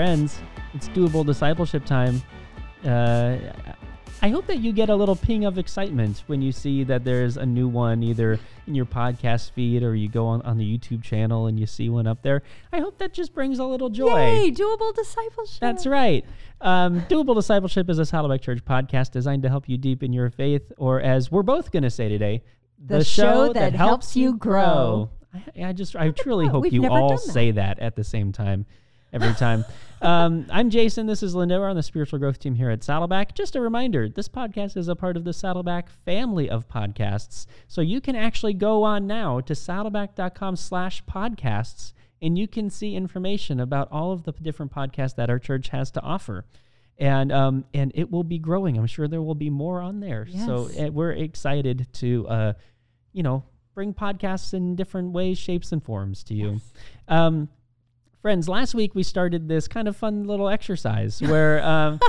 friends, it's doable discipleship time. Uh, I hope that you get a little ping of excitement when you see that there's a new one either in your podcast feed or you go on, on the YouTube channel and you see one up there. I hope that just brings a little joy. Yay, doable discipleship. That's right. Um, Doable Discipleship is a Saddleback Church podcast designed to help you deepen your faith, or as we're both going to say today, The show that helps you grow. I, I just, I truly hope We've you all that. say that at the same time every time. um, I'm Jason. This is Linda. We're on the spiritual growth team here at Saddleback. Just a reminder this podcast is a part of the Saddleback family of podcasts. So you can actually go on now to saddleback.com slash podcasts and you can see information about all of the different podcasts that our church has to offer. And um, and it will be growing. I'm sure there will be more on there. So uh, we're excited to, uh, you know, bring podcasts in different ways, shapes, and forms to you. Um, friends, last week we started this kind of fun little exercise where um,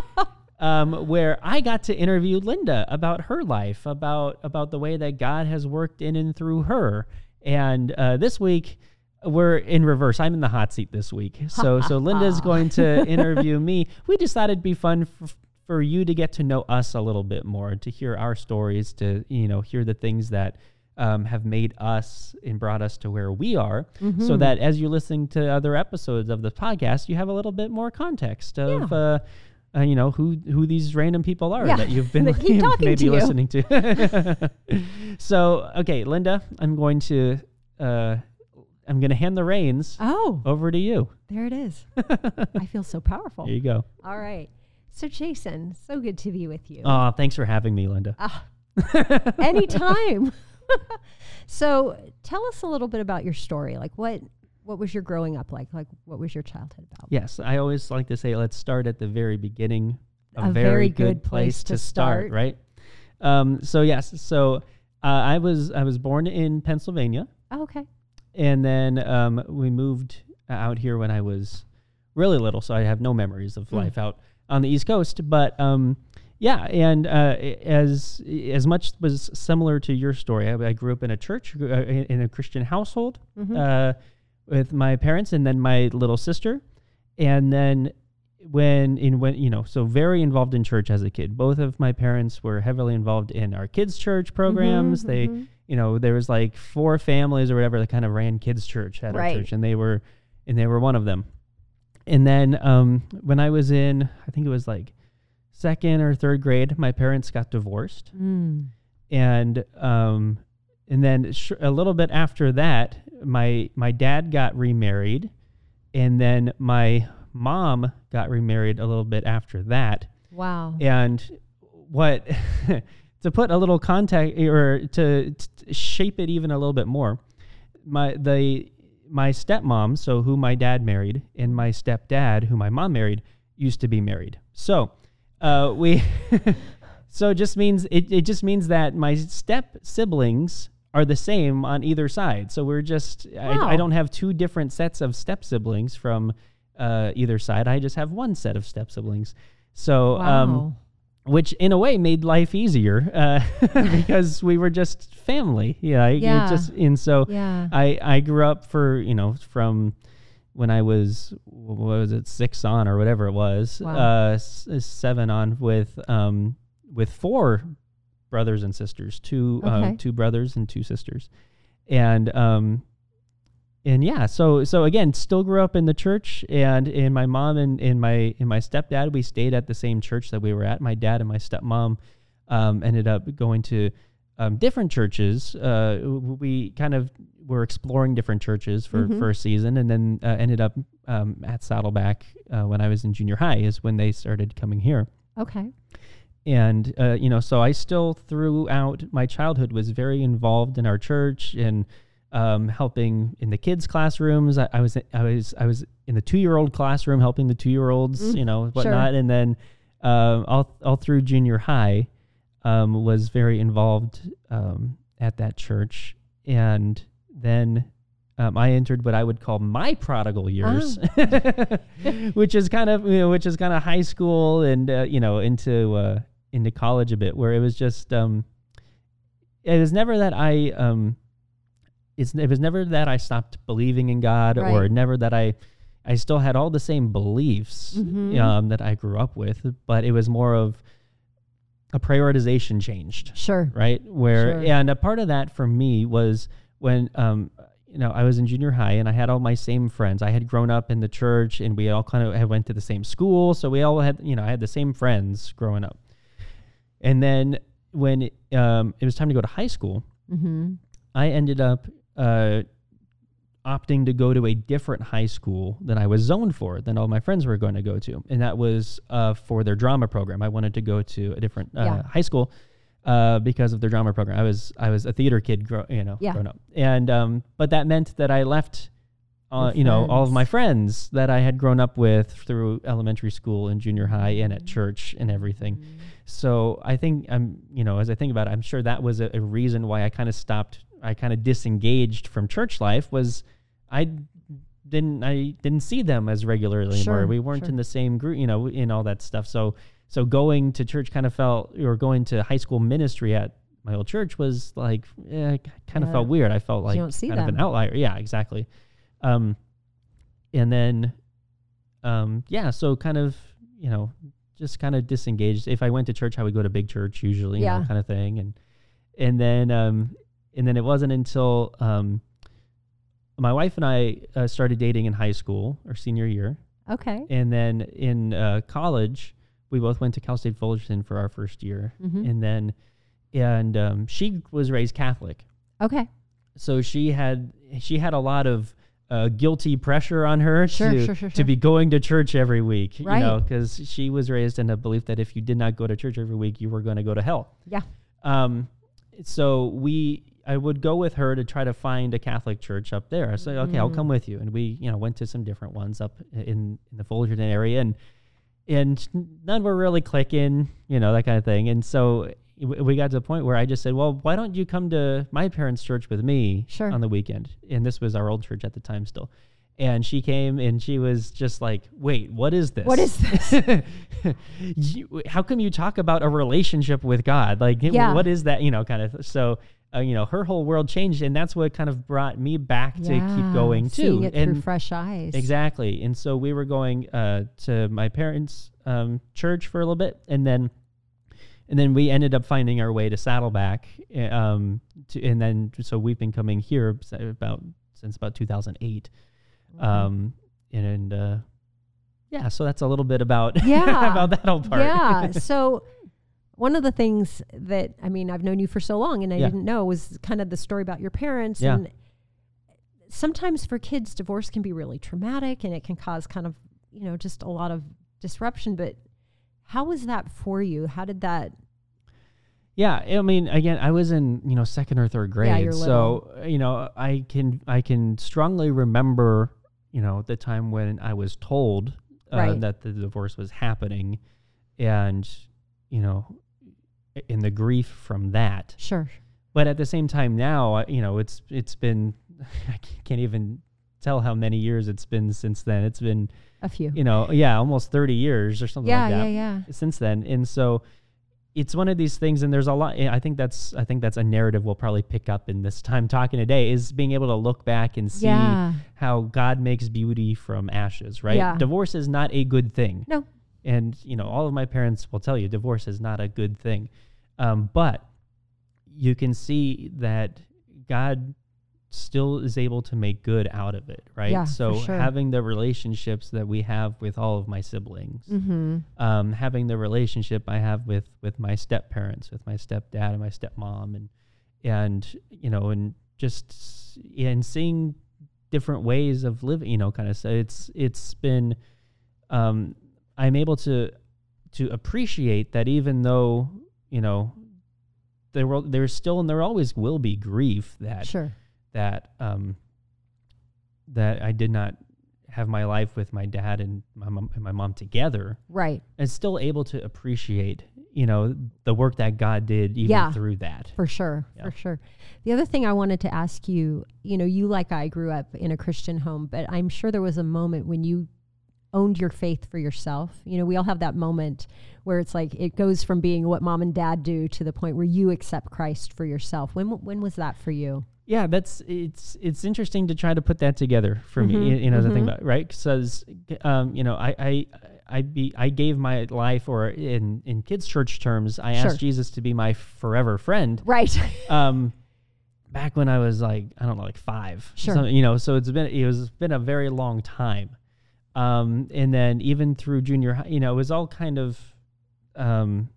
um, where I got to interview Linda about her life, about about the way that God has worked in and through her. And uh, this week we're in reverse. I'm in the hot seat this week, so so Linda's going to interview me. We just thought it'd be fun. f for you to get to know us a little bit more, to hear our stories, to you know hear the things that um, have made us and brought us to where we are, Mm-hmm. so that as you're listening to other episodes of the podcast, you have a little bit more context of. Yeah. Uh, uh, you know who who these random people are Yeah, that you've been maybe to listening to. so okay, Linda, I'm going to uh, I'm going to hand the reins Oh, over to you. there it is. I feel so powerful. Here you go. All right. So, Jason, so good to be with you. Oh, thanks for having me, Linda. Ah, anytime. so, tell us a little bit about your story. Like, what what was your growing up like? Like, what was your childhood about? Yes, I always like to say let's start at the very beginning. A, very, good, place, to start, start. right? Um, so yes, so uh, I was I was born in Pennsylvania, Oh, okay. and then um, we moved out here when I was really little, so I have no memories of Mm. life out on the East Coast. But um, yeah, and uh, as as much was similar to your story, I, I grew up in a church, uh, in, in a Christian household, Mhm. uh, with my parents and then my little sister, and then when in when you know so very involved in church as a kid both of my parents were heavily involved in our kids church programs Mhm, they mhm. you know there was like four families or whatever that kind of ran kids church at Right. our church and they were and they were one of them and then um when i was in i think it was like second or third grade my parents got divorced Mm. and um and then sh- a little bit after that my my dad got remarried and then my mom got remarried a little bit after that Wow. and what to put a little context or to, to shape it even a little bit more my the my stepmom so who my dad married and my stepdad who my mom married used to be married so uh, we so it just means it, it just means that my step siblings are the same on either side so we're just I, I don't have two different sets of step siblings from uh, either side i just have one set of step siblings so um, which in a way made life easier uh, because we were just family. Yeah, Yeah. just and so yeah. I I grew up for you know from when I was what was it six on or whatever it was Wow. uh, seven on with um with four brothers and sisters two uh, Okay. two brothers and two sisters and um and yeah so so again still grew up in the church and and my mom and, and my and my stepdad we stayed at the same church that we were at my dad and my stepmom um, ended up going to um, different churches uh, we kind of were exploring different churches for, Mhm. for a season and then uh, ended up um, at saddleback uh, when i was in junior high is when they started coming here Okay. and uh, you know so i still throughout my childhood was very involved in our church and um, helping in the kids classrooms I, I was i was i was in the two year old classroom helping the two year olds Mm, you know whatnot and then um, all, all through junior high um, was very involved um, at that church. And then um, I entered what I would call my prodigal years, which is kind of you know, which is kind of high school and uh, you know into uh, into college a bit, where it was just um, it was never that I um, it's it was never that I stopped believing in God or never that I I still had all the same beliefs Mhm. um, that I grew up with, but it was more of a prioritization changed Sure. right where Sure. and a part of that for me was when um you know i was in junior high and i had all my same friends i had grown up in the church and we all kind of had went to the same school so we all had you know i had the same friends growing up and then when um, it was time to go to high school Mm-hmm. i ended up uh, opting to go to a different high school than I was zoned for, than all my friends were going to go to. And that was uh, for their drama program. I wanted to go to a different uh, Yeah. high school uh, because of their drama program. I was I was a theater kid, grow, you know, Yeah. growing up. And um, but that meant that I left, uh, you know, all of my friends that I had grown up with through elementary school and junior high and at church and everything. So I think I'm, you know, as I think about it, I'm sure that was a, a reason why I kind of stopped. I kind of disengaged from church life. Was I didn't I didn't see them as regularly Sure, anymore. We weren't sure. in the same group, you know, in all that stuff. So so going to church kind of felt, or going to high school ministry at my old church was like, eh, kind of Yeah. felt weird. I felt like don't see kind of an outlier. Yeah, exactly. Um, and then, um, yeah, so kind of, you know, just kind of disengaged. If I went to church, I would go to big church usually, you know, Yeah. kind of thing. And, and then, um, and then it wasn't until, um, my wife and I uh, started dating in high school or senior year. Okay. And then in uh, college, we both went to Cal State Fullerton for our first year. Mhm. And then, and um, she was raised Catholic Okay. so she had she had a lot of uh, guilty pressure on her Sure, to, sure, sure, to be going to church every week Right. you know because she was raised in a belief that if you did not go to church every week you were going to go to hell Yeah. um so we i would go with her to try to find a catholic church up there i said okay i'll Mm. come with you and we you know went to some different ones up in in the fullerton area and and none were really clicking, you know, that kind of thing. And so we got to the point where I just said, well, why don't you come to my parents' church with me Sure. on the weekend? And this was our old church at the time still. And she came and she was just like, wait, what is this? What is this? you, how come you talk about a relationship with God? Like, Yeah. what is that? You know, kind of. So, uh, you know, her whole world changed. And that's what kind of brought me back to keep going too. Seeing it through and fresh eyes. Exactly. And so we were going uh, to my parents' um, church for a little bit, and then and then we ended up finding our way to Saddleback. uh, Um, to, and then so we've been coming here about since about 2008. Um, and, and uh, yeah, so that's a little bit about Yeah. about that whole part. Yeah. So one of the things that I mean, I've known you for so long and I Yeah. didn't know was kind of the story about your parents Yeah. and sometimes for kids divorce can be really traumatic and it can cause kind of, you know, just a lot of disruption, but how was that for you? How did that Yeah, I mean, again, I was in you know second or third grade, Yeah, so you know I can I can strongly remember you know the time when I was told uh, Right. that the divorce was happening, and you know, in the grief from that. Sure. But at the same time, now you know it's it's been I can't even tell how many years it's been since then. It's been A few. you know yeah almost thirty years or something yeah, like that yeah, yeah. since then and so it's one of these things and there's a lot i think that's i think that's a narrative we'll probably pick up in this time talking today is being able to look back and see Yeah. how god makes beauty from ashes right Yeah. divorce is not a good thing No. and you know all of my parents will tell you divorce is not a good thing um, but you can see that god still is able to make good out of it right Yeah, so sure. having the relationships that we have with all of my siblings Mm-hmm. um, having the relationship I have with with my step parents, with my stepdad and my stepmom, and and you know, and just and seeing different ways of living, you know, kind of. So it's it's been, um, I'm able to to appreciate that even though you know there will there's still and there always will be grief that Sure. That um that I did not have my life with my dad and my mom and my mom together Right. and still able to appreciate you know the work that God did even Yeah. through that. For sure, Yeah. for sure. The other thing I wanted to ask you, you know, you like I grew up in a Christian home, but I'm sure there was a moment when you owned your faith for yourself? You know, we all have that moment where it's like it goes from being what mom and dad do to the point where you accept Christ for yourself. When when was that for you? Yeah, that's it's it's interesting to try to put that together for me. Mhm, You, know, the thing about right because um, you know I I I be I gave my life or in in kids church terms I Sure. asked Jesus to be my forever friend. Right. Um, back when I was like I don't know like five. Sure. So, you know, so it's been it was been a very long time. Um, and then even through junior high, you know, it was all kind of um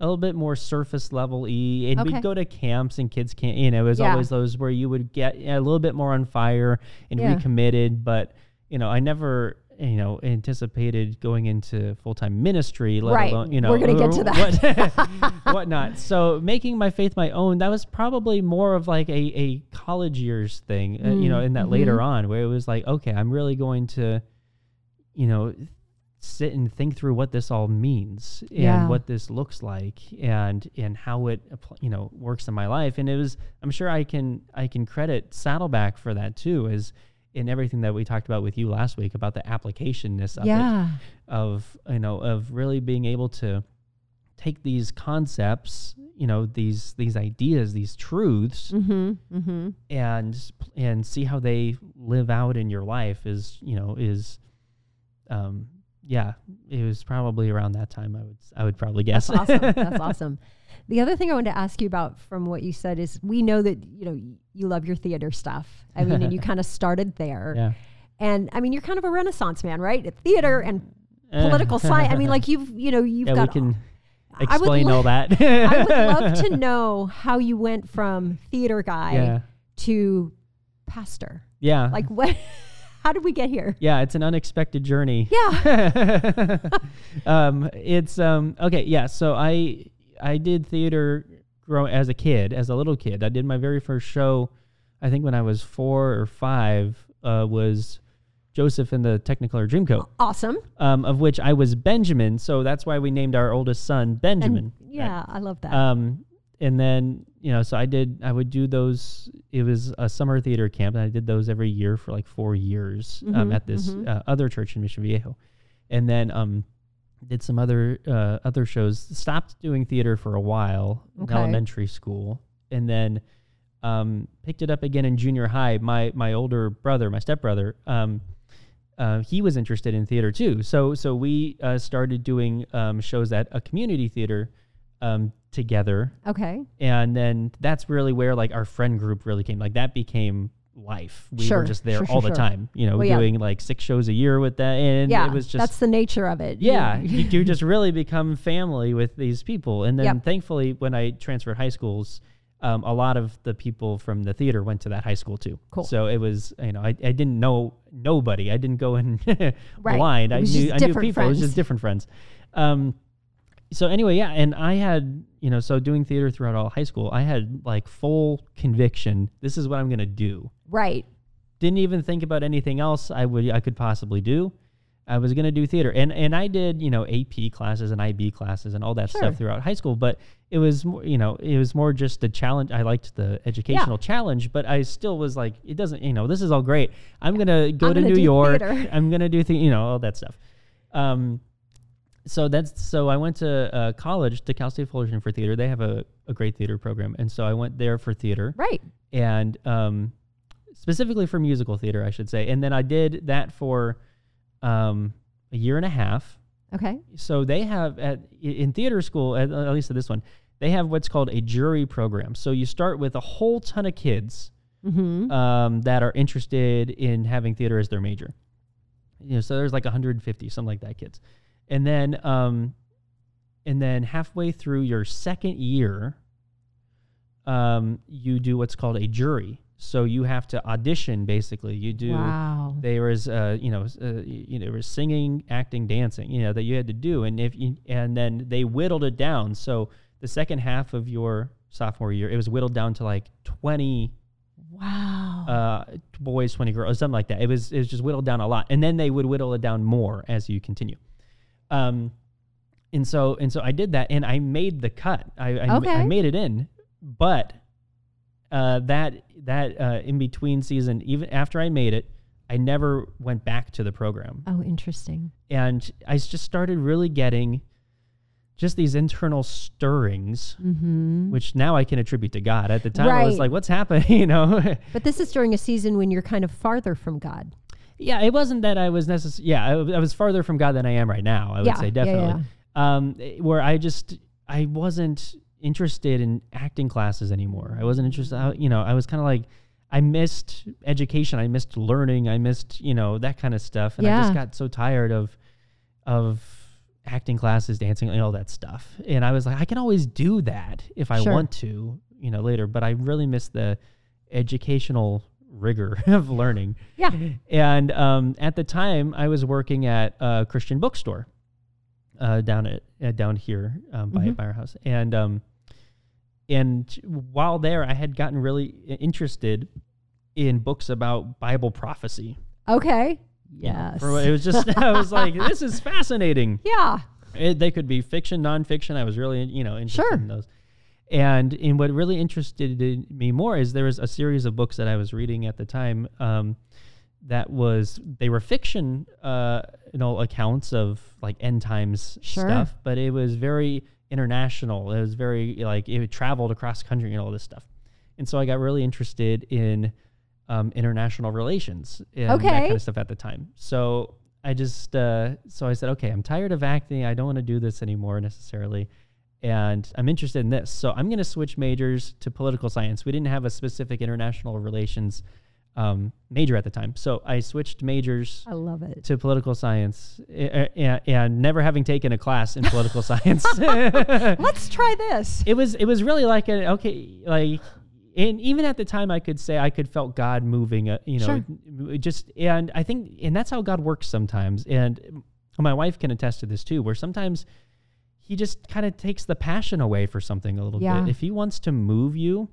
a little bit more surface level y and Okay. we'd go to camps and kids can't, you know it was Yeah. always those where you would get a little bit more on fire and Yeah. recommitted but you know i never you know anticipated going into full-time ministry let Right. alone you know We're gonna get to that what, whatnot so making my faith my own that was probably more of like a, a college years thing uh, you know Mm, in that mhm. later on where it was like okay i'm really going to you know sit and think through what this all means and Yeah. what this looks like and and how it you know works in my life and it was i'm sure i can i can credit saddleback for that too as in everything that we talked about with you last week about the applicationness of it of you know of really being able to take these concepts you know these these ideas these truths Mm-hmm. Mm-hmm. and and see how they live out in your life is you know is um yeah it was probably around that time i would i would probably guess That's awesome. That's awesome. The other thing I wanted to ask you about from what you said is we know that you know you love your theater stuff. I mean, and you kind of started there. yeah And I mean, you're kind of a renaissance man, right? Theater and political science. I mean, like you've you know you've yeah we got. can I would explain lo- all that I would love to know how you went from theater guy yeah to pastor. yeah Like what? How did we get here? yeah it's an unexpected journey Yeah. um, it's um, okay. Yeah. So I I did theater grow as a kid, as a little kid. I did my very first show. I think when I was four or five uh, was Joseph in the Technicolor Dreamcoat, Awesome. um, of which I was Benjamin. So that's why we named our oldest son Benjamin. And yeah, I love that. Um, and then you know, so I did. I would do those. It was a summer theater camp, and I did those every year for like four years um, Mhm, at this mhm. uh, other church in Mission Viejo, and then um, did some other uh, other shows. Stopped doing theater for a while Okay. in elementary school, and then um, picked it up again in junior high. My my older brother, my stepbrother, um, uh, he was interested in theater too. So so we uh, started doing um, shows at a community theater um, together, okay. and then that's really where like our friend group really came. Like that became life. We Sure, were just there sure, sure, all the sure. time. You know, Well, yeah. doing like six shows a year with that, and yeah, it was just that's the nature of it. yeah, You- do just really become family with these people. And then Yep. thankfully, when I transferred high schools, um, a lot of the people from the theater went to that high school too. Cool. So it was, you know, I, I didn't know nobody. I didn't go in Right. blind. I knew, I knew people. It was just different friends. Um, so anyway, yeah, and I had, you know, so doing theater throughout all high school, I had like full conviction. This is what I'm gonna do right. didn't even think about anything else I would I could possibly do. I was gonna do theater, and and I did you know AP classes and IB classes and all that Sure. stuff throughout high school. But it was more you know it was more just the challenge. I liked the educational challenge, but I still was like it doesn't you know this is all great. I'm gonna go I'm to New York. theater. I'm gonna do the, you know all that stuff. Um, so that's so I went to uh, college to Cal State Fullerton for theater. They have a, a great theater program, and so I went there for theater Right. and um, specifically for musical theater, I should say. And then I did that for um, a year and a half. Okay. So they have at in theater school, at, at least at this one, they have what's called a jury program. So you start with a whole ton of kids Mm-hmm. um, that are interested in having theater as their major. You know, so there's like 150, something like that, kids, and then um, and then halfway through your second year, um, you do what's called a jury. So you have to audition. Basically, you do. wow. There was, uh, you know, uh, you know, there was singing, acting, dancing, you know, that you had to do, and if you, and then they whittled it down. So the second half of your sophomore year, it was whittled down to like 20 Wow. uh, boys, 20 girls, something like that. It was, it was just whittled down a lot. And then they would whittle it down more as you continue. Um, and so, and so I did that and I made the cut. I, I, Okay. I made it in, but, uh, that, that, uh, in between season, even after I made it, I never went back to the program. Oh, interesting. And I just started really getting just these internal stirrings, Mm-hmm. which now I can attribute to God. At the time, I was like, what's happening? You know? But this is during a season when you're kind of farther from God. yeah, it wasn't that I was necessarily, yeah, I was farther from God than I am right now, I would Yeah, say, yeah, definitely. Um, where I just, I wasn't interested in acting classes anymore. I wasn't interested, I- you know, I was kind of like, I missed education. I missed learning. I missed, you know, that kind of stuff. And I just got so tired of, of acting classes, dancing, and all that stuff. And I was like, I can always do that if I Sure. want to, you know, later. But I really miss the educational rigor of learning. Yeah. And um, at the time, I was working at a Christian bookstore uh, down at uh, down here um, by, Mhm. by our house. And um, and while there, I had gotten really interested in books about Bible prophecy. Okay. Yes. for- it was just I was like, this is fascinating. yeah. It, they could be fiction, nonfiction. I was really, you know, interested Sure. in those. And in what really interested me more is there was a series of books that I was reading at the time um, that was they were fiction, uh, you know, accounts of like end times Sure. stuff, but it was very international. It was very like it traveled across country and all this stuff. And so I got really interested in um, international relations and that kind of stuff at the time. So I just uh, so I said, okay, I'm tired of acting. I don't want to do this anymore necessarily, and I'm interested in this. So I'm going to switch majors to political science. We didn't have a specific international relations um, major at the time, so I switched majors I love it. to political science, and, and never having taken a class in political science. Let's try this. it was it was really like a okay like and even at the time i could say i could felt god moving uh, you know Sure. just and i think and that's how god works sometimes and my wife can attest to this too where sometimes he just kind of takes the passion away for something a little Yeah. bit if he wants to move you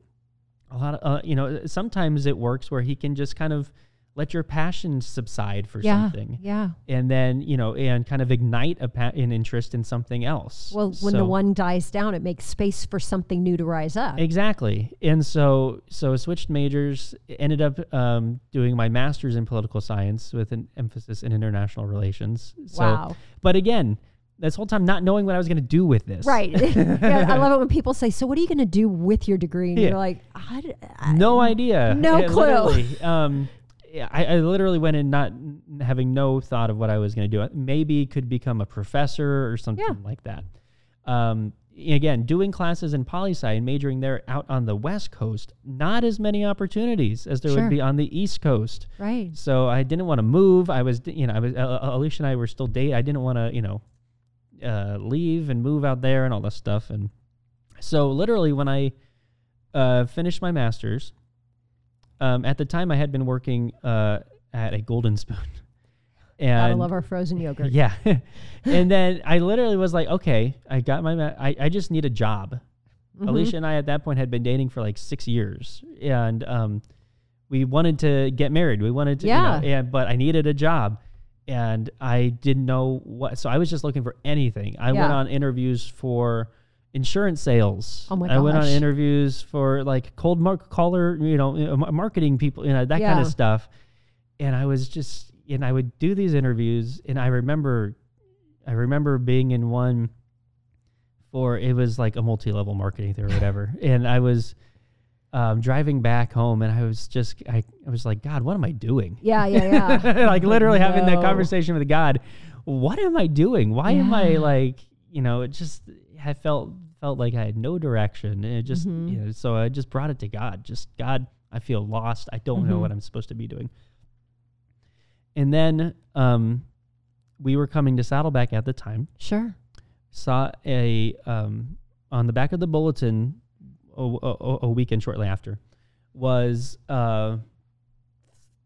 a lot of uh, you know sometimes it works where he can just kind of let your passion subside for Yeah. something Yeah. and then you know and kind of ignite a pa- an interest in something else Well, when the one dies down, it makes space for something new to rise up. Exactly. And so so I switched majors, ended up um, doing my master's in political science with an emphasis in international relations. So wow. but again, this whole time not knowing what I was going to do with this. Right. yeah, I love it when people say, "So, what are you going to do with your degree?" And Yeah. you're like, I, I- No idea. No Yeah, clue. Um, yeah, I, I literally went in not having no thought of what I was going to do. Maybe could become a professor or something like that. Um, again, doing classes in poli sci and majoring there out on the West Coast, not as many opportunities as there Sure. would be on the East Coast. Right. So I didn't want to move. I was, you know, I was, uh, Alicia and I were still dating. I didn't want to, you know, uh, leave and move out there and all this stuff. And so literally when I uh, finished my master's, um, at the time I had been working uh, at a Golden Spoon. Gotta love our frozen yogurt. yeah. and then I literally was like, okay, I got my, ma- I, I just need a job. Mhm. Alicia and I at that point had been dating for like six years, and um, we wanted to get married. We wanted to, Yeah. you know, and, but I needed a job, and I didn't know what. So I was just looking for anything. I went on interviews for insurance sales. Oh my gosh. I went on interviews for like cold mark caller, you know, uh, mar- marketing people, you know, that kind of stuff. And I was just, and I would do these interviews, and I remember, I remember being in one for it was like a multi-level marketing thing or whatever, and I was um, driving back home, and I was just, I, I was like, God, what am I doing? Yeah, yeah, yeah. like literally having that conversation with God. What am I doing? Why am I like, you know, it just I felt felt like I had no direction. And it just, Mhm. you know, so I just brought it to God. Just God, I feel lost. I don't know Mhm. what I'm supposed to be doing. And then um, we were coming to Saddleback at the time. Sure. Saw a um, on the back of the bulletin a, a, a weekend shortly after was a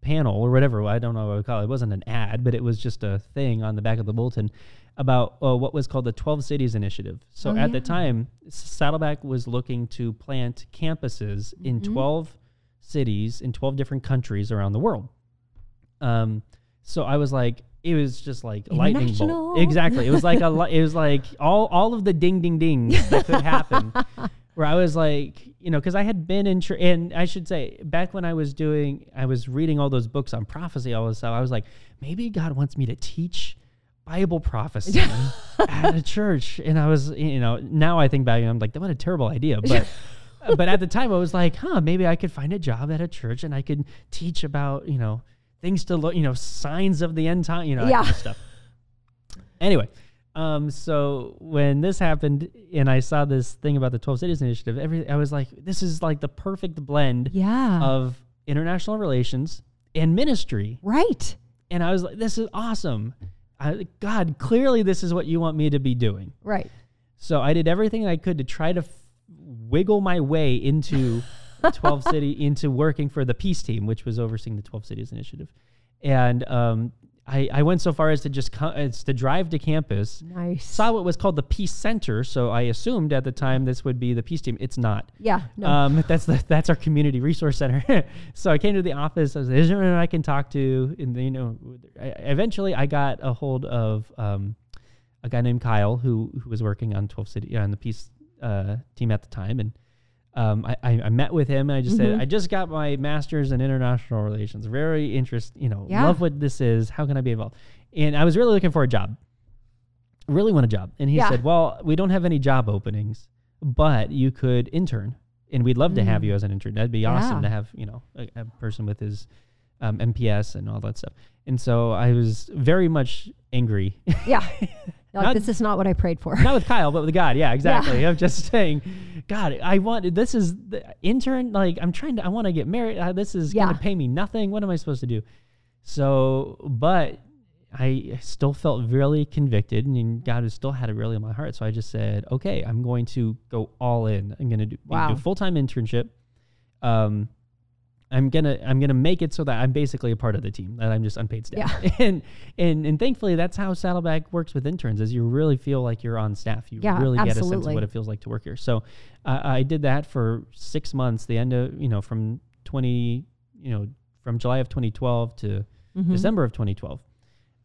panel or whatever. I don't know what I would call it. It wasn't an ad, but it was just a thing on the back of the bulletin about uh, what was called the 12 Cities Initiative. So Oh, at the time, Saddleback was looking to plant campuses in Mhm. 12 cities in 12 different countries around the world. Um, so I was like, it was just like a lightning bolt. Exactly. It was like a, li- it was like all all of the ding ding dings that could happen. where I was like, you know, because I had been in, church, and I should say, back when I was doing, I was reading all those books on prophecy, all this stuff. I was like, maybe God wants me to teach Bible prophecy at a church, and I was, you know, now I think back, and I'm like, what a terrible idea, but. but at the time, I was like, huh, maybe I could find a job at a church and I could teach about, you know, things to look, you know, signs of the end time, you know, that Yeah. kind of stuff. Anyway, um, so when this happened and I saw this thing about the 12 Cities Initiative, every I was like, this is like the perfect blend Yeah. of international relations and ministry. right. And I was like, this is awesome. I, God, clearly this is what you want me to be doing. Right. So I did everything I could to try to f- wiggle my way into 12 city into working for the peace team, which was overseeing the 12 cities initiative. And um, I, I went so far as to just co- as to drive to campus, Nice. saw what was called the peace center. So I assumed at the time this would be the peace team. It's not. yeah. No. Um, that's the that's our community resource center. so I came to the office. I was, like, is there anyone I can talk to? And then, you know, I, eventually I got a hold of um, a guy named Kyle who who was working on 12 City on the peace uh, team at the time, and um, I, I I met with him and I just said Mhm. I just got my master's in international relations. Very interest, you know, Yeah. love what this is. How can I be involved? And I was really looking for a job. Really want a job. And he Yeah. said, "Well, we don't have any job openings, but you could intern, and we'd love to have Mm. you as an intern. That'd be awesome to have, you know, a, a person with his um, MPS and all that stuff." And so I was very much angry, yeah. Like, Not- this is not what I prayed for. not with Kyle, but with God. Yeah, exactly. I'm just saying, God, I want this is the intern. Like I'm trying to, I want to get married. Uh, this is Yeah. gonna pay me nothing. What am I supposed to do? So, but I still felt really convicted, and God has still had it really in my heart. So I just said, okay, I'm going to go all in. I'm gonna do, Wow. do full time internship. Um, I'm gonna I'm gonna make it so that I'm basically a part of the team that I'm just unpaid staff. and and and thankfully that's how Saddleback works with interns is you really feel like you're on staff. You Yeah, really get a sense of what it feels like to work here. So uh, I did that for six months. The end of you know from 20 you know from July of 2012 to Mhm. December of 2012.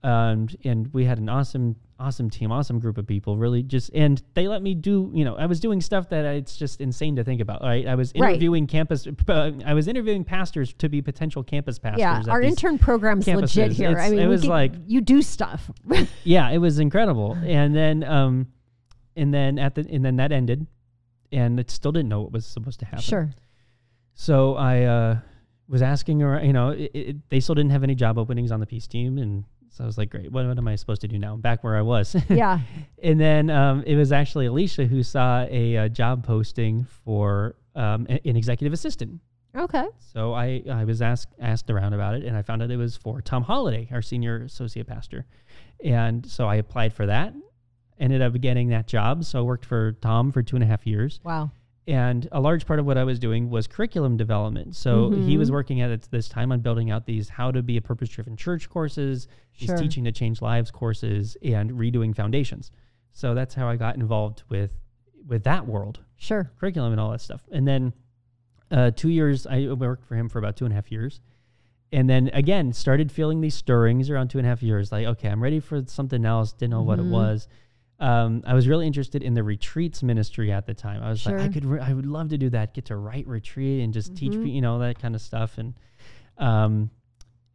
Um, and we had an awesome, awesome team, awesome group of people. Really, just and they let me do. You know, I was doing stuff that I- it's just insane to think about. Right, I was Right. interviewing campus. Uh, I was interviewing pastors to be potential campus pastors. Yeah, our intern program's legit campuses. here. I mean, it was get- like- you do stuff. yeah, it was incredible. And then, um, and then at the and then that ended, and it still didn't know what was supposed to happen. sure. So I uh, was asking her, you know, it, it, they still didn't have any job openings on the peace team, and so I was like, great, what, what am I supposed to do now? Back where I was. Yeah. and then um, it was actually Alicia who saw a, uh job posting for um, a- an executive assistant. Okay. So I, I was asked asked around about it, and I found out it was for Tom Holladay, our senior associate pastor. And so I applied for that, ended up getting that job. So I worked for Tom for two and a half years Wow. And a large part of what I was doing was curriculum development. So he was Mhm. working at this time on building out these how to be a purpose driven church courses, these Sure. teaching to change lives courses, and redoing foundations. So that's how I got involved with with that world, Sure. curriculum and all that stuff. And then uh, two years, I worked for him for about two and a half years. And then again, started feeling these stirrings around two and a half years. Like, okay, I'm ready for something else. Didn't know what it Mhm. was. Um, I was really interested in the retreats ministry at the time. I was like, I could, re- I would love to do that. Get to write retreat and just teach, Mhm. pe- you know, that kind of stuff. And, um,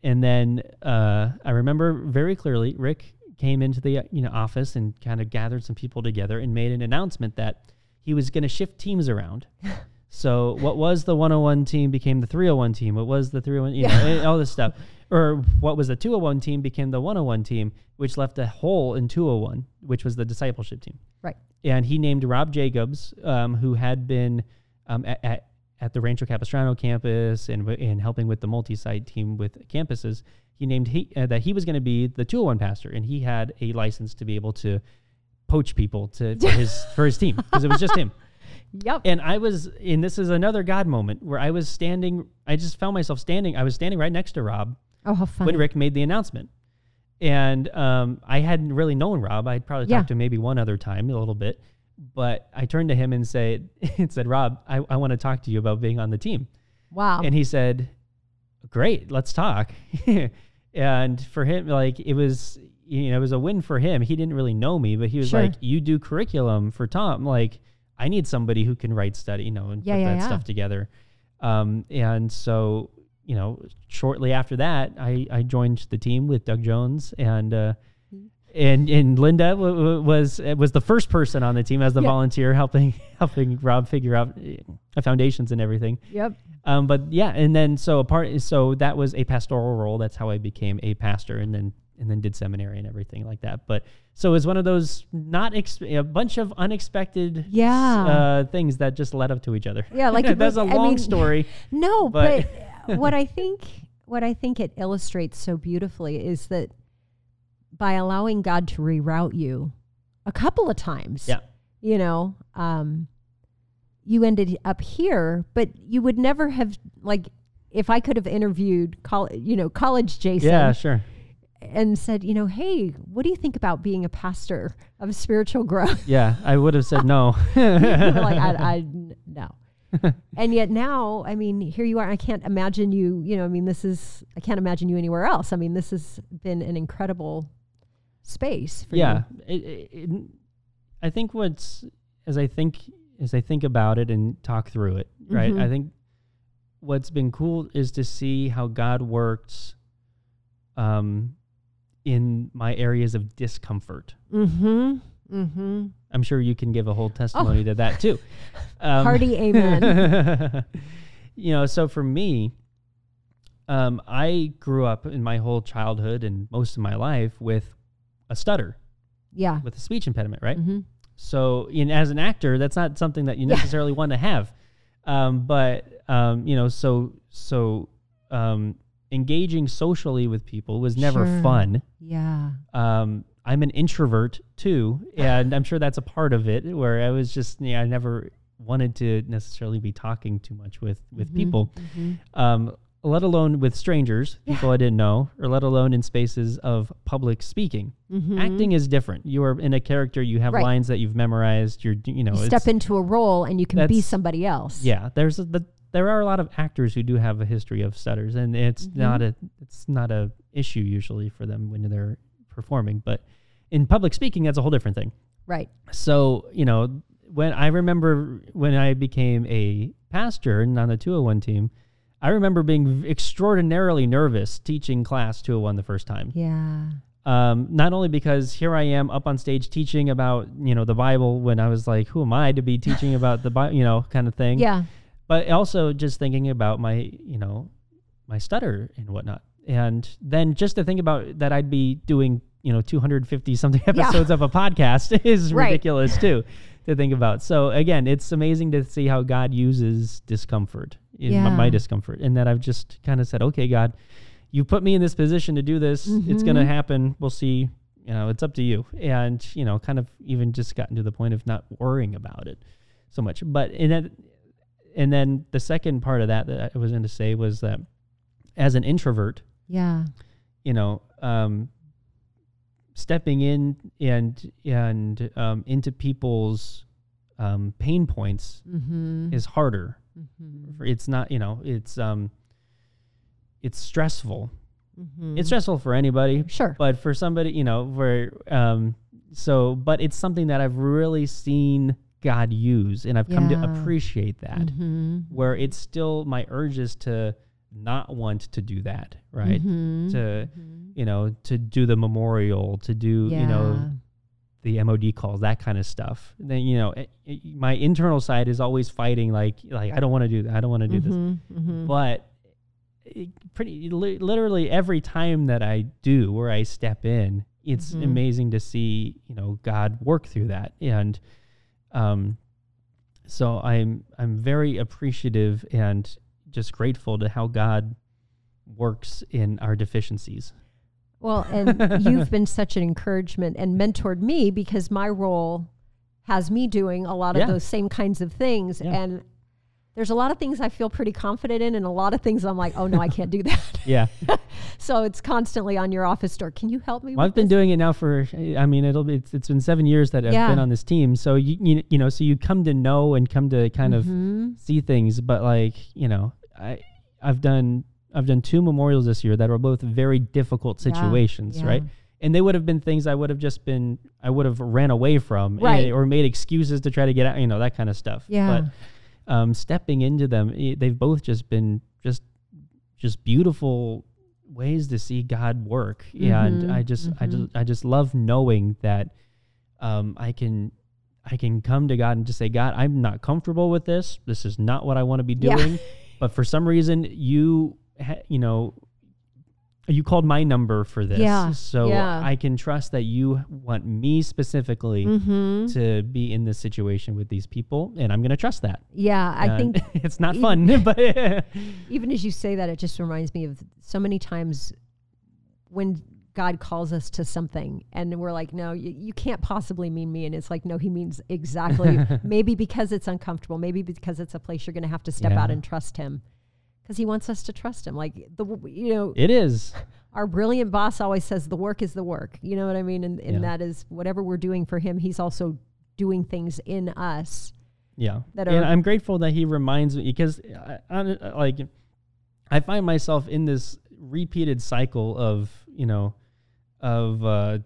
and then uh, I remember very clearly, Rick came into the you know office and kind of gathered some people together and made an announcement that he was going to shift teams around. So what was the 101 team became the 301 team. What was the 301, you know, Yeah. and all this stuff. Or what was the 201 team became the 101 team, which left a hole in 201, which was the discipleship team. Right. And he named Rob Jacobs, um, who had been um, at, at at the Rancho Capistrano campus and and helping with the multi-site team with campuses. He named he uh, that he was going to be the 201 pastor, and he had a license to be able to poach people to for his for his team because it was just him. Yep. And I was, and this is another God moment where I was standing. I just found myself standing. I was standing right next to Rob oh, how when Rick made the announcement, and um, I hadn't really known Rob. I'd probably Yeah. talked to him maybe one other time, a little bit, but I turned to him and said, and said, Rob, I, I want to talk to you about being on the team. wow. And he said, Great, let's talk. and for him, like it was, you know, it was a win for him. He didn't really know me, but he was Sure. like, You do curriculum for Tom. Like, I need somebody who can write study, you know, and Yeah, put yeah, that yeah. stuff together. Um, and so, you know, shortly after that, I, I joined the team with Doug Jones and, uh, Mm-hmm. and and Linda w- w- was uh, was the first person on the team as the Yeah. volunteer, helping helping Rob figure out uh, foundations and everything. Yep. Um, but yeah, and then so a part so that was a pastoral role. That's how I became a pastor, and then and then did seminary and everything like that. But so it was one of those not a bunch of unexpected Yeah. uh, things that just led up to each other. Yeah, like that's a was- I long mean- story. No, But- but, what I think what I think it illustrates so beautifully is that by allowing God to reroute you a couple of times, Yeah. you know, um, you ended up here, but you would never have like if I could have interviewed col- you know, college Jason Yeah, sure. And said, you know, hey, what do you think about being a pastor of spiritual growth? Yeah, I would have said no. like I, I no. and yet now, I mean, here you are. I can't imagine you. You know, I mean, this is. I can't imagine you anywhere else. I mean, this has been an incredible space for yeah, it, it, it- I think what's as I think as I think about it and talk through it, right? Mhm. I think what's been cool is to see how God works um, in my areas of discomfort. Mm-hmm. Mm-hmm. I'm sure you can give a whole testimony to that too. Um, Hearty amen. you know, so for me, um, I grew up in my whole childhood and most of my life with a stutter, Yeah. with a speech impediment, right? Mm-hmm. So, in, as an actor, that's not something that you necessarily want to have. Um, but um, you know, so so um, engaging socially with people was never Sure. fun. Yeah. Um, I'm an introvert too, and I'm sure that's a part of it. Where I was just, yeah, I never wanted to necessarily be talking too much with with Mhm. people, Mhm. um, let alone with strangers, Yeah. people I didn't know, or let alone in spaces of public speaking. Mhm. Acting is different. You are in a character. You have Right. lines that you've memorized. You're, you know, You step into a role and you can be somebody else. yeah. There's a, the, there are a lot of actors who do have a history of stutters, and it's Mhm. not a it's not a issue usually for them when they're performing. But in public speaking, that's a whole different thing. Right. So you know, when I remember when I became a pastor and on the 201 team, I remember being extraordinarily nervous teaching class 201 the first time. Yeah. Um, not only because here I am up on stage teaching about you know the Bible when I was like, who am I to be teaching about the Bible, you know, kind of thing. Yeah. But also just thinking about my you know my stutter and whatnot, and then just to think about that I'd be doing you know 250 something episodes of a podcast is Right. ridiculous too to think about. So again, it's amazing to see how God uses discomfort in my, my discomfort, and that I've just kind of said, okay, God, you put me in this position to do this. It's going to mm-hmm. happen. We'll see. You know, it's up to you. And you know, kind of even just gotten to the point of not worrying about it so much. But in that, and then the second part of that that I was going to say was that as an introvert, Yeah. you know, um, stepping in and and um, into people's um, pain points Mm-hmm. is harder. mm-hmm. It's not, you know, it's um, it's stressful. Mm-hmm. It's stressful for anybody, sure. but for somebody, you know, where um, so, but it's something that I've really seen God use, and I've come to appreciate that. Mm-hmm. Where it's still my urges to not want to do that, right? Mhm. To Mhm. you know, to do the memorial, to do you know the MOD calls, that kind of stuff. Then you know, it, it- my internal side is always fighting, like like I don't want to do that, I don't want to do this, Mhm. Mhm. but it, pretty li- literally every time that I do where I step in, it's Mhm. amazing to see you know God work through that, and um, so I'm I'm very appreciative and just grateful to how God works in our deficiencies. Well, and you've been such an encouragement and mentored me because my role has me doing a lot of Yeah. those same kinds of things. Yeah. And there's a lot of things I feel pretty confident in, and a lot of things I'm like, oh no, I can't do that. Yeah, so it's constantly on your office door. Can you help me? well, I've been this? doing it now for I mean it'll be it's, it's been seven years that I've Yeah. been on this team. So you, you you know so you come to know and come to kind of Mhm. see things, but like you know, I I've done I've done two memorials this year that were both very difficult situations, yeah. right? and they would have been things I would have just been I would have ran away from, eh, Right. or made excuses to try to get out, you know, that kind of stuff. Yeah. But um, stepping into them, they've both just been just just beautiful ways to see God work, and Mhm, I just I mhm. just I just love knowing that um, I can. I can come to God and just say, God, I'm not comfortable with this. This is not what I want to be Yeah. doing. But for some reason, you, ha- you know, you called my number for this. Yeah, So yeah. I can trust that you want me specifically Mm-hmm. to be in this situation with these people, and I'm going to trust that. Yeah, I And think it's not even- fun, but even as you say that, it just reminds me of so many times when God calls us to something and we're like, no, you, you can't possibly mean me. And it's like, no, he means exactly, maybe because it's uncomfortable, maybe because it's a place you're going to have to step out and trust him because he wants us to trust him. Like the, you know, it is. our brilliant boss always says the work is the work. You know what I mean? And, and Yeah. that is whatever we're doing for him, he's also doing things in us. Yeah, that and I'm grateful that he reminds me because, I, I, like, I find myself in this repeated cycle of you know, of uh,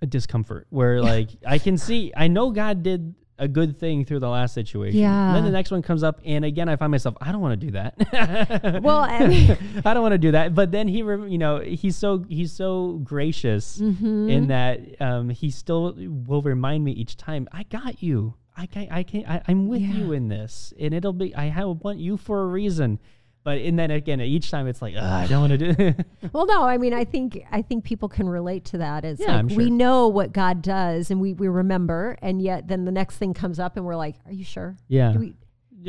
a discomfort where like I can see, I know God did a good thing through the last situation. And then the next one comes up, and again I find myself, I don't want to do that. Well, I mean- I don't want to do that. But then he, you know, he's so he's so gracious Mm-hmm. in that um, he still will remind me each time, I got you. I can, I can, I, I'm with Yeah. you in this, and it'll be. I have want you for a reason. But and then again, each time it's like, I don't want to do. Well, no, I mean, I think I think people can relate to that. It's Yeah, like I'm we know what God does, and we we remember, and yet then the next thing comes up, and we're like, "Are you sure? yeah. Do we,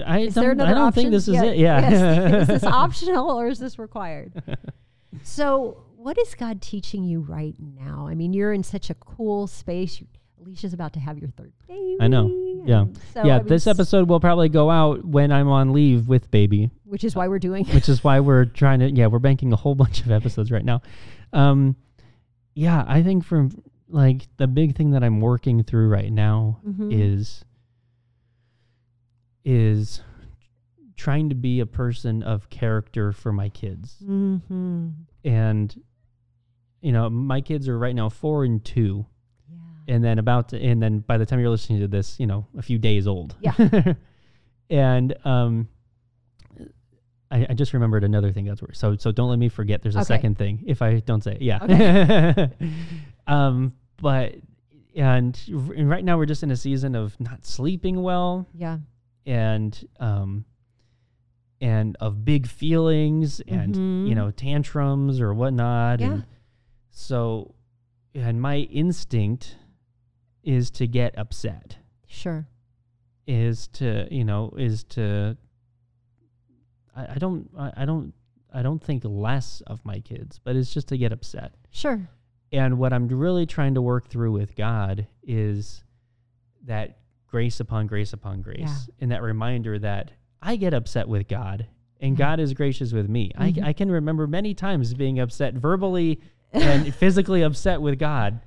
I is don't, there another I don't option? think this is it. Yeah. yes. is this optional or is this required? so, what is God teaching you right now? I mean, you're in such a cool space. You, Alicia's about to have your third baby. I know. Yeah. So, yeah. I mean, this s- episode will probably go out when I'm on leave with baby. which is why we're doing. which is why we're trying to yeah we're banking a whole bunch of episodes right now um yeah i think from like the big thing that i'm working through right now Mhm. is is trying to be a person of character for my kids Mm-hmm. and you know my kids are right now four and two Yeah. And then about to, and then by the time you're listening to this you know a few days old Yeah. and um I, I just remembered another thing that's worse. So so don't let me forget there's a Okay. second thing if I don't say it. Yeah. Okay. um but and right now we're just in a season of not sleeping well Yeah. and um and of big feelings and you Mhm. know tantrums or whatnot Yeah. and so and my instinct is to get upset Sure. is to you know is to I, I don't I, I don't I don't think less of my kids, but it's just to get upset. Sure. And what I'm really trying to work through with God is that grace upon grace upon grace, Yeah. and that reminder that I get upset with God, and God is gracious with me. Mhm. I, I can remember many times being upset verbally and physically upset with God,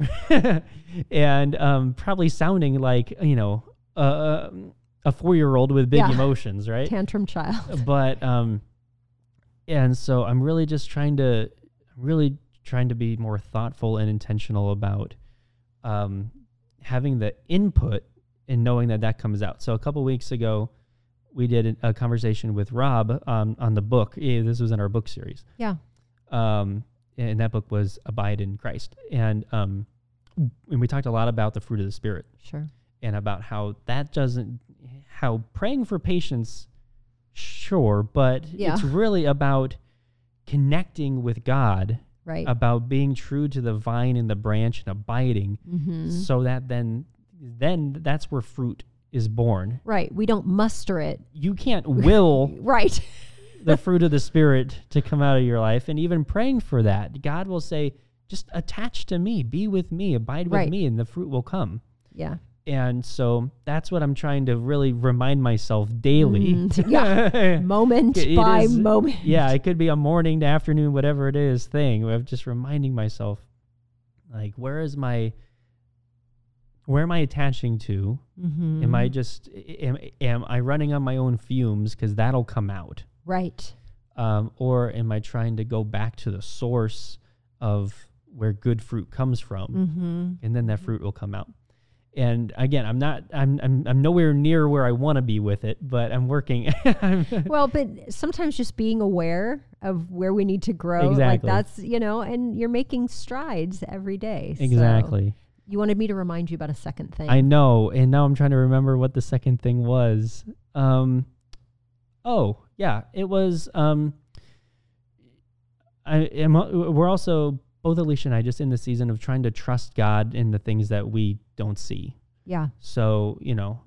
and um, probably sounding like you know a, a four year old with big Yeah. emotions, right? Tantrum child. but um and so i'm really just trying to really trying to be more thoughtful and intentional about um having the input and knowing that that comes out so a couple weeks ago we did a conversation with rob um, on the book Eh, this was in our book series Yeah. um and that book was abide in christ and um and we talked a lot about the fruit of the spirit Sure. and about how that doesn't how praying for patience sure but Yeah. it's really about connecting with god Right. about being true to the vine and the branch and abiding mm-hmm. so that then then that's where fruit is born Right. We don't muster it. you can't will Right. The fruit of the spirit to come out of your life and even praying for that god will say just attach to me be with me abide with Right. me and the fruit will come Yeah. and so that's what I'm trying to really remind myself daily. Mm, yeah. Moment It by is- moment. yeah, it could be a morning to afternoon, whatever it is, thing of just reminding myself, like, where is my, where am I attaching to? Mm-hmm. Am I just, am, am I running on my own fumes? Because that'll come out. Right? Um, or am I trying to go back to the source of where good fruit comes from, Mm-hmm. and then that fruit will come out. And again, I'm not, I'm, I'm, I'm nowhere near where I want to be with it, but I'm working. Well, but sometimes just being aware of where we need to grow, like Exactly. that's you know, and you're making strides every day. So exactly. you wanted me to remind you about a second thing. I know, and now I'm trying to remember what the second thing was. Um, oh yeah, it was. Um, I am. We're also both Alicia and I just in the season of trying to trust God in the things that we don't see. yeah. So you know,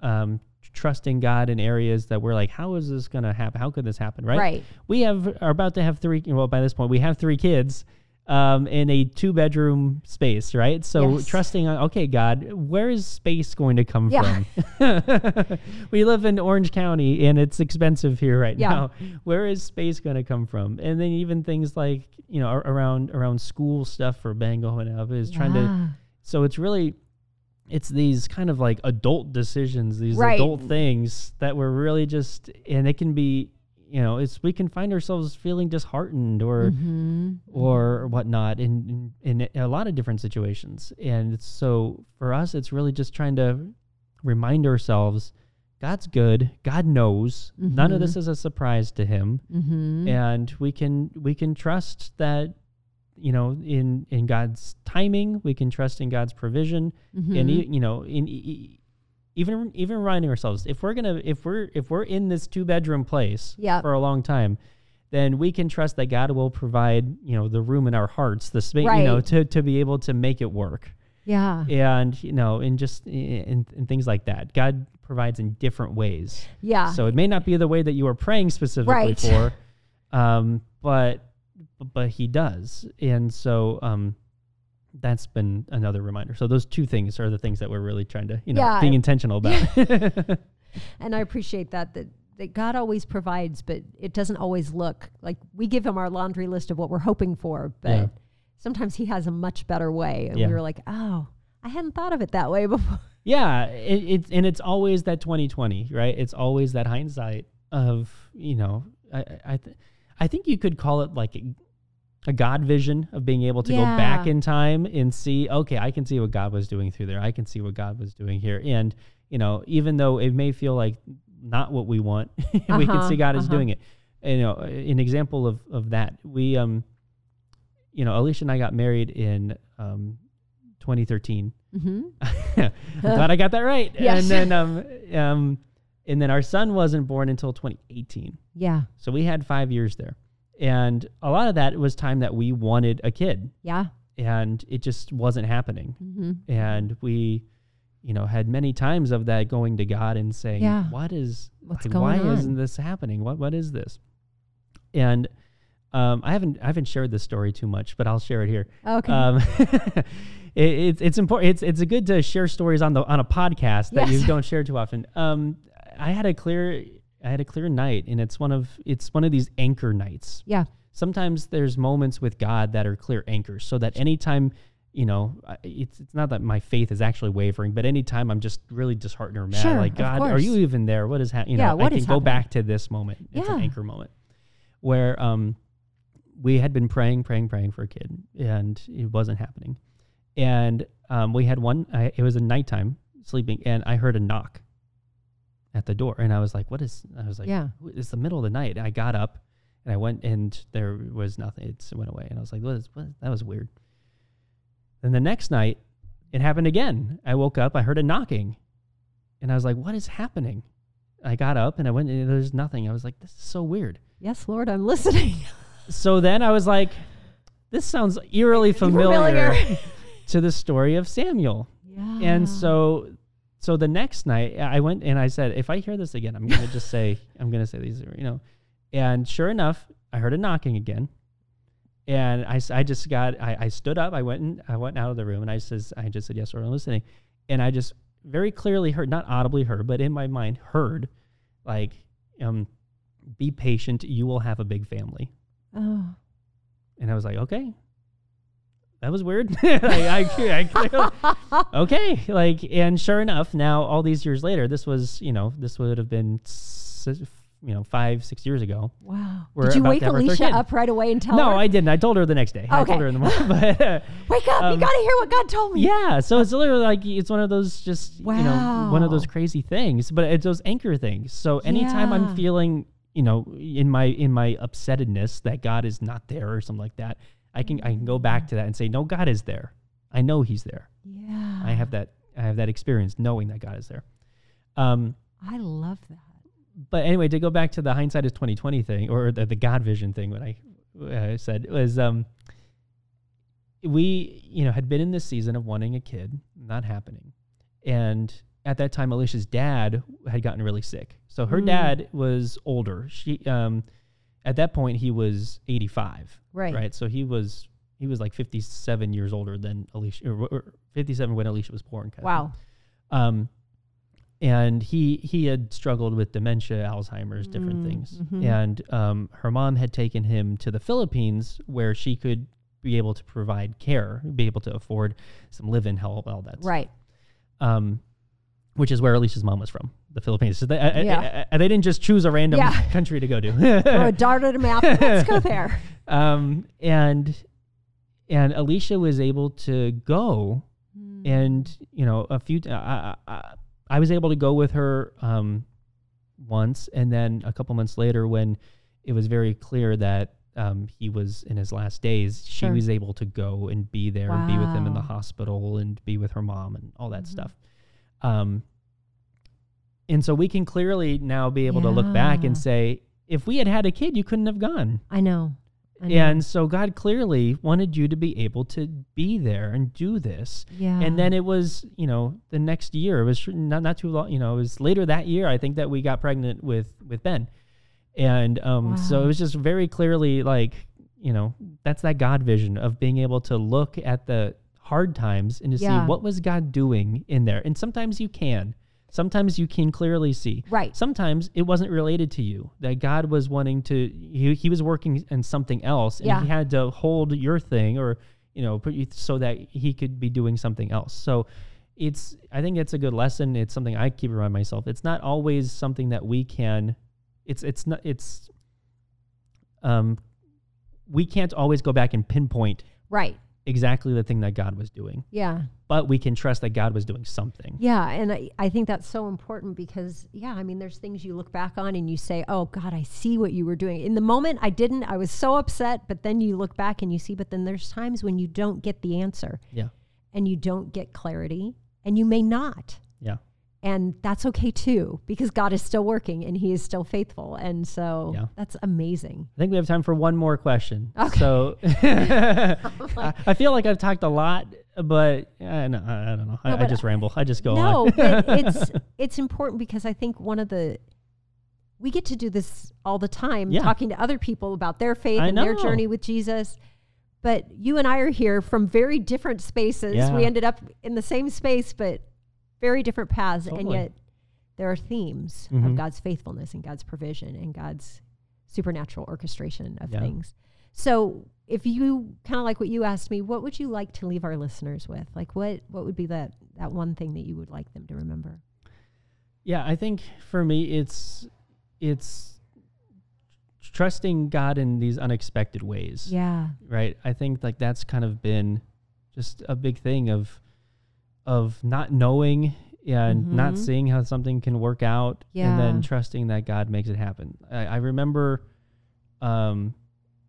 um, trusting God in areas that we're like, how is this going to happen? How could this happen? Right? Right. we have are about to have three well by this point we have three kids um, in a two bedroom space right so Yes. trusting on okay god where is space going to come Yeah. from we live in orange county and it's expensive here right Yeah. now where is space going to come from and then even things like you know around around school stuff for bango and up is trying to so it's really it's these kind of like adult decisions these Right. adult things that we're really just and it can be you know it's we can find ourselves feeling disheartened or Mhm. Whatnot in, in in a lot of different situations and so for us it's really just trying to remind ourselves god's good god knows none of this is a surprise to him Mhm. and we can we can trust that you know in in god's timing we can trust in god's provision and Mhm. e- you know in even even reminding ourselves if we're gonna if we're if we're in this two bedroom place Yep. for a long time then we can trust that god will provide you know the room in our hearts the space you know to to be able to make it work yeah. and you know and just and, and things like that god provides in different ways Yeah. so it may not be the way that you are praying specifically Right. for, um, but but he does, and so um, that's been another reminder. So those two things are the things that we're really trying to you know Yeah, being intentional about. and I appreciate that that that God always provides, but it doesn't always look like we give him our laundry list of what we're hoping for, but Yeah. sometimes he has a much better way. And Yeah. we were like, oh, I hadn't thought of it that way before. yeah, it, it's and it's always that twenty twenty, right? It's always that hindsight of you know I I th- I think you could call it like. A, a God vision of being able to go back in time and see, okay, I can see what God was doing through there. I can see what God was doing here. And, you know, even though it may feel like not what we want, we can Uh-huh, see God is uh-huh. doing it. And, you know, an example of, of that, we, um, you know, Alicia and I got married in um, 2013. hmm I'm glad I got that right. Yes. And then, um, um, and then our son wasn't born until 2018. Yeah. So we had five years there. And a lot of that was time that we wanted a kid Yeah. and it just wasn't happening. hmm And we, you know, had many times of that going to God and saying, Yeah. "What is? What's like, why on?" isn't this happening? What What is this?" And um, I haven't I haven't shared this story too much, but I'll share it here. Okay. Um, it, it's it's important. It's it's good to share stories on the on a podcast that you don't share too often. Um, I had a clear I had a clear night, and it's one of it's one of these anchor nights yeah. sometimes there's moments with God that are clear anchors so that anytime, you know, it's, it's not that my faith is actually wavering, but anytime I'm just really disheartened or mad, Sure, like, God, are you even there? What is happening? You Yeah, know, I can go happening? back to this moment. It's an anchor moment where um, we had been praying, praying, praying for a kid and it wasn't happening. And um, we had one, I, it was a nighttime sleeping and I heard a knock at the door and I was like, what is, I was like, Yeah. it's the middle of the night. I got up and I went and there was nothing. It went away. And I was like, what is, what? That was weird. Then the next night, it happened again. I woke up, I heard a knocking and I was like, what is happening? I got up and I went and there's nothing. I was like, this is so weird. Yes, Lord, I'm listening. So then I was like, this sounds eerily familiar, to the story of Samuel. yeah. And so so the next night I went and I said, if I hear this again, I'm gonna just say I'm gonna say these are you know. And sure enough, I heard a knocking again. And I, I just got I, I stood up, I went and I went out of the room and I says I just said, Yes, Lord, I'm listening. And I just very clearly heard, not audibly heard, but in my mind heard, like, um, be patient, you will have a big family. oh. And I was like, okay, that was weird. I, I, I clearly, okay, like, and sure enough, now all these years later, this was, you know, this would have been you know, five, six years ago. Wow. Did you wake to have our third Alicia up right away and tell no, her? No, I didn't. I told her the next day. I Okay. told her in the morning. But uh, Wake up! um, you got to hear what God told me. yeah, so it's literally like it's one of those just you know one of those crazy things. But it's those anchor things. So anytime Yeah. I'm feeling you know in my in my upsettedness that God is not there or something like that, I can I can go back to that and say no, God is there. I know He's there. Yeah. I have that I have that experience knowing that God is there. Um, I love that. But anyway, to go back to the hindsight is twenty twenty thing, or the, the God vision thing, what I uh, said was, um, we you know had been in this season of wanting a kid, not happening, and at that time, Alicia's dad had gotten really sick. So her Mm. dad was older. She um, at that point he was eighty five, Right. right? So he was he was like fifty seven years older than Alicia, or, or fifty seven when Alicia was born. kind of. Wow. Um, and he he had struggled with dementia, Alzheimer's, different Mm, things. mhm. And um, her mom had taken him to the Philippines where she could be able to provide care, be able to afford some live-in help, all that. Right. Um, which is where Alicia's mom was from, the Philippines. So they, I- I- Yeah. I- they didn't just choose a random Yeah. country to go Throw a to. dart at a map. Let's go there. um, and and Alicia was able to go Mm. and you know a few I, I, was able to go with her um once and then a couple months later when it was very clear that um he was in his last days she was able to go and be there and be with him in the hospital and be with her mom and all that Mhm. stuff. Um and so we can clearly now be able to look back and say if we had had a kid you couldn't have gone. I know. And so God clearly wanted you to be able to be there and do this. yeah. And then it was, you know, the next year. It was not not too long. You know, it was later that year. I think that we got pregnant with with Ben, and um, so it was just very clearly like, you know, that's that God vision of being able to look at the hard times and to Yeah. see what was God doing in there. And sometimes you can, sometimes you can clearly see. right. Sometimes it wasn't related to you. That God was wanting to. He, he was working in something else, and Yeah. he had to hold your thing, or you know, put you so that he could be doing something else. So, it's. I think it's a good lesson. It's something I keep around myself. It's not always something that we can. It's. It's not. It's. Um, we can't always go back and pinpoint Right. Exactly the thing that God was doing, Yeah. but we can trust that God was doing something. Yeah, and I, I think that's so important because yeah, I mean there's things you look back on and you say, "Oh god, I see what you were doing." In the moment I didn't. I was so upset, but then you look back and you see but then there's times when you don't get the answer Yeah. and you don't get clarity and you may not. Yeah. And that's okay too because God is still working and he is still faithful. And so Yeah. that's amazing. I think we have time for one more question. Okay. So I, I feel like I've talked a lot, but I, no, I, I don't know. I, No, I but just ramble. I just go no, on. but it's it's important because I think one of the we get to do this all the time, Yeah. talking to other people about their faith I and their journey with Jesus. But you and I are here from very different spaces. Yeah. We ended up in the same space, but very different paths, and yet there are themes Mhm. of God's faithfulness and God's provision and God's supernatural orchestration of Yeah. things. So, if you kind of like what you asked me, what would you like to leave our listeners with? Like, what what would be that that one thing that you would like them to remember? yeah, I think for me, it's it's trusting God in these unexpected ways. Yeah, right i think like that's kind of been just a big thing of of not knowing and not Mhm. seeing how something can work out and then trusting that god makes it happen I, I remember um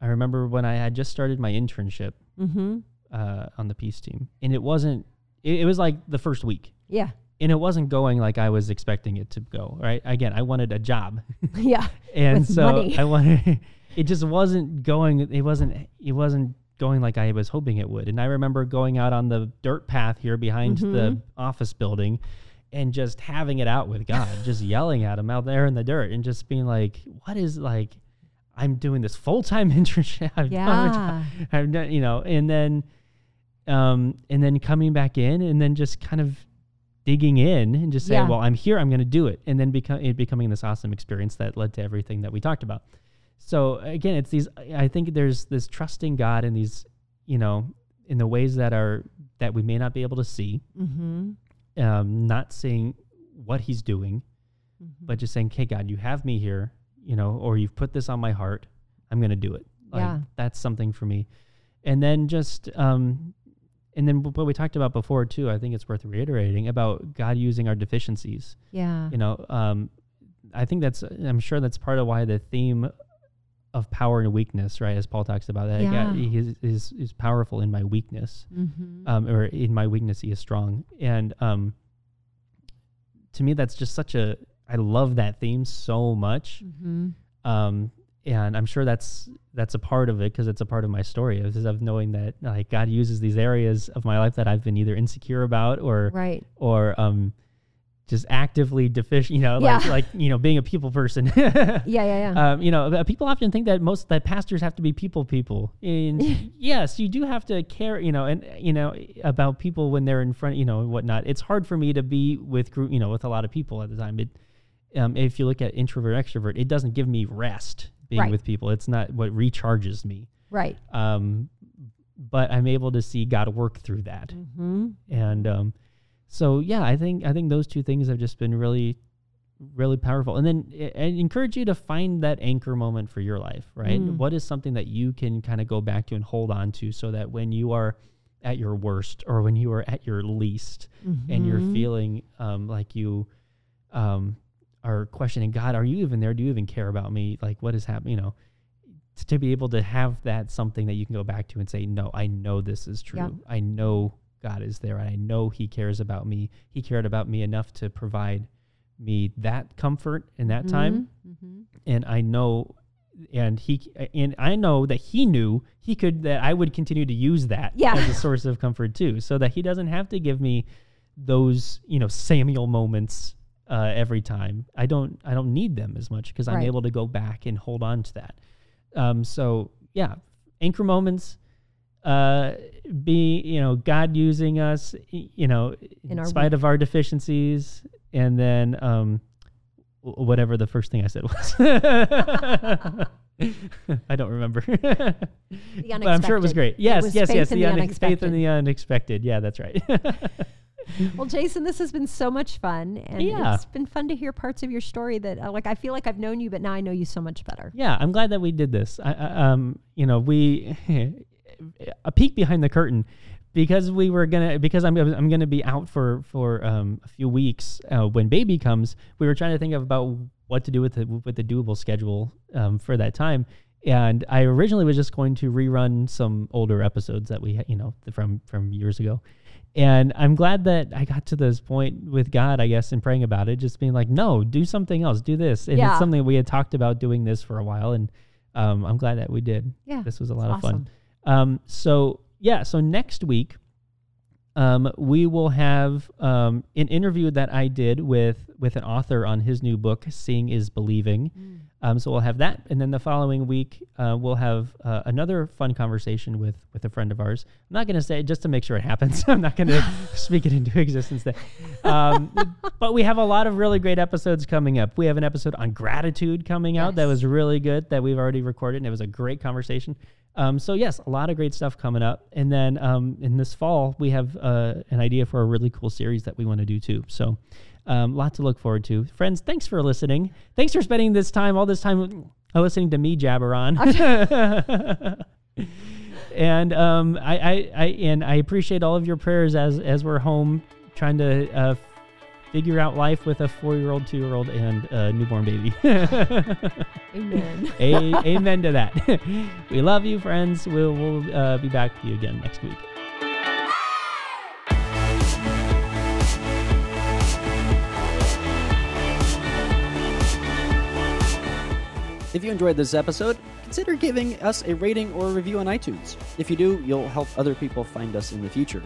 i remember when i had just started my internship mm-hmm. uh on the peace team and it wasn't it, it was like the first week yeah, and it wasn't going like i was expecting it to go right again i wanted a job yeah, and so money. I wanted. It just wasn't going. It wasn't. It wasn't going like I was hoping it would. And I remember going out on the dirt path here behind the Mhm. office building, and just having it out with God, just yelling at him out there in the dirt, and just being like, "What is like? I'm doing this full time internship. I've done yeah, I've done, you know, and then, um, and then coming back in, and then just kind of digging in and just saying, Yeah. well, I'm here, I'm going to do it, and then become it becoming this awesome experience that led to everything that we talked about. So again, it's these. I think there's this trusting God in these, you know, in the ways that are that we may not be able to see, mm-hmm. um, not seeing what He's doing, Mm-hmm. but just saying, "Okay, God, you have me here. you know, or you've put this on my heart. I'm going to do it. Like, Yeah. That's something for me. And then just, um, and then what we talked about before too, I think it's worth reiterating about God using our deficiencies. Yeah. You know, um, I think that's, I'm sure that's part of why the theme of power and weakness, right? As Paul talks about that, Yeah. God, he is, is, is powerful in my weakness Mm-hmm. um, or in my weakness he is strong and um, to me that's just such a i love that theme so much mm-hmm. um, and i'm sure that's that's a part of it because it's a part of my story is of knowing that like god uses these areas of my life that i've been either insecure about or Right. or um just actively deficient you know like Yeah. like you know being a people person Yeah. Yeah. Yeah. um, you know, uh, people often think that most that pastors have to be people people. And yes, you do have to care, you know, and you know about people when they're in front, you know, and whatnot. It's hard for me to be with group, you know, with a lot of people at the time. It, um, if you look at introvert extrovert, it doesn't give me rest being Right. with people. It's not what recharges me. right. Um, but I'm able to see God work through that Mm-hmm. and um, so yeah, I think I think those two things have just been really, really powerful. And then I I encourage you to find that anchor moment for your life. Right? Mm. What is something that you can kind of go back to and hold on to, so that when you are at your worst or when you are at your least, and you're Mhm. feeling um, like you um, are questioning God, are you even there? Do you even care about me? Like what is happening? You know. t- To be able to have that something that you can go back to and say, No, I know this is true. Yeah. I know God is there. and I know He cares about me. He cared about me enough to provide me that comfort in that time. Mm-hmm. And I know, and He, and I know that He knew He could, that I would continue to use that Yeah. as a source of comfort too, so that He doesn't have to give me those, you know, Samuel moments uh, every time. I don't, I don't need them as much because I'm able to go back and hold on to that. Um, so yeah, anchor moments uh, be you know God using us, you know, in, In spite of our deficiencies, and then um, whatever the first thing I said was. I don't remember. but I'm sure it was great. Yes, was yes, yes. The, the unex- faith in the unexpected. Yeah, that's right. Well, Jason, this has been so much fun, and Yeah. it's been fun to hear parts of your story that, uh, like, I feel like I've known you, but now I know you so much better. yeah, I'm glad that we did this. I, I, um, you know, we a peek behind the curtain because we were gonna because I'm I'm gonna be out for for um, a few weeks uh, when baby comes. We were trying to think of about what to do with the with the doable schedule um, for that time. And I originally was just going to rerun some older episodes that we, you know, from from years ago. And I'm glad that I got to this point with God, I guess, and praying about it, just being like, no, do something else, do this. And Yeah. it's something we had talked about doing this for a while. And um, I'm glad that we did. Yeah, This was a lot it's of fun. Um, so yeah, so next week, um, we will have um, an interview that I did with with an author on his new book, "Seeing Is Believing." Mm. Um, so we'll have that, and then the following week uh, we'll have uh, another fun conversation with with a friend of ours. I'm not going to say just to make sure it happens. I'm not going to speak it into existence. There, um, but we have a lot of really great episodes coming up. We have an episode on gratitude coming out that was really good that we've already recorded, and it was a great conversation. Um, so yes, a lot of great stuff coming up, and then um, in this fall we have uh, an idea for a really cool series that we want to do too. So, um, lot to look forward to. Friends, thanks for listening. Thanks for spending this time, all this time, uh, listening to me jabber on. and um, I, I, I, and I appreciate all of your prayers as as we're home trying to uh, figure out life with a four-year-old, two-year-old, and a newborn baby. Amen. a- amen to that. we love you, friends. We'll, we'll uh, be back with you again next week. If you enjoyed this episode, consider giving us a rating or a review on iTunes. If you do, you'll help other people find us in the future.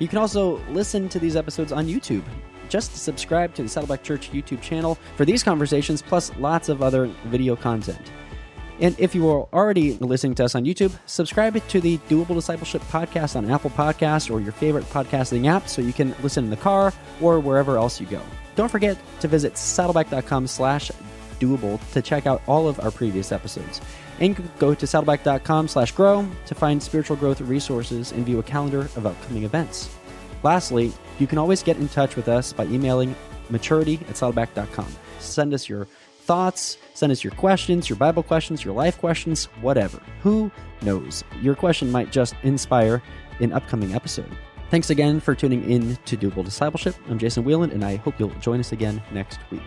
You can also listen to these episodes on YouTube. Just subscribe to the Saddleback Church YouTube channel for these conversations, plus lots of other video content. And if you are already listening to us on YouTube, subscribe to the Doable Discipleship podcast on Apple Podcasts or your favorite podcasting app so you can listen in the car or wherever else you go. Don't forget to visit saddleback.com slash doable to check out all of our previous episodes. And go to saddleback.com slash grow to find spiritual growth resources and view a calendar of upcoming events. Lastly, you can always get in touch with us by emailing maturity at saddleback.com. Send us your thoughts, send us your questions, your Bible questions, your life questions, whatever. Who knows? Your question might just inspire an upcoming episode. Thanks again for tuning in to Doable Discipleship. I'm Jason Wheeland, and I hope you'll join us again next week.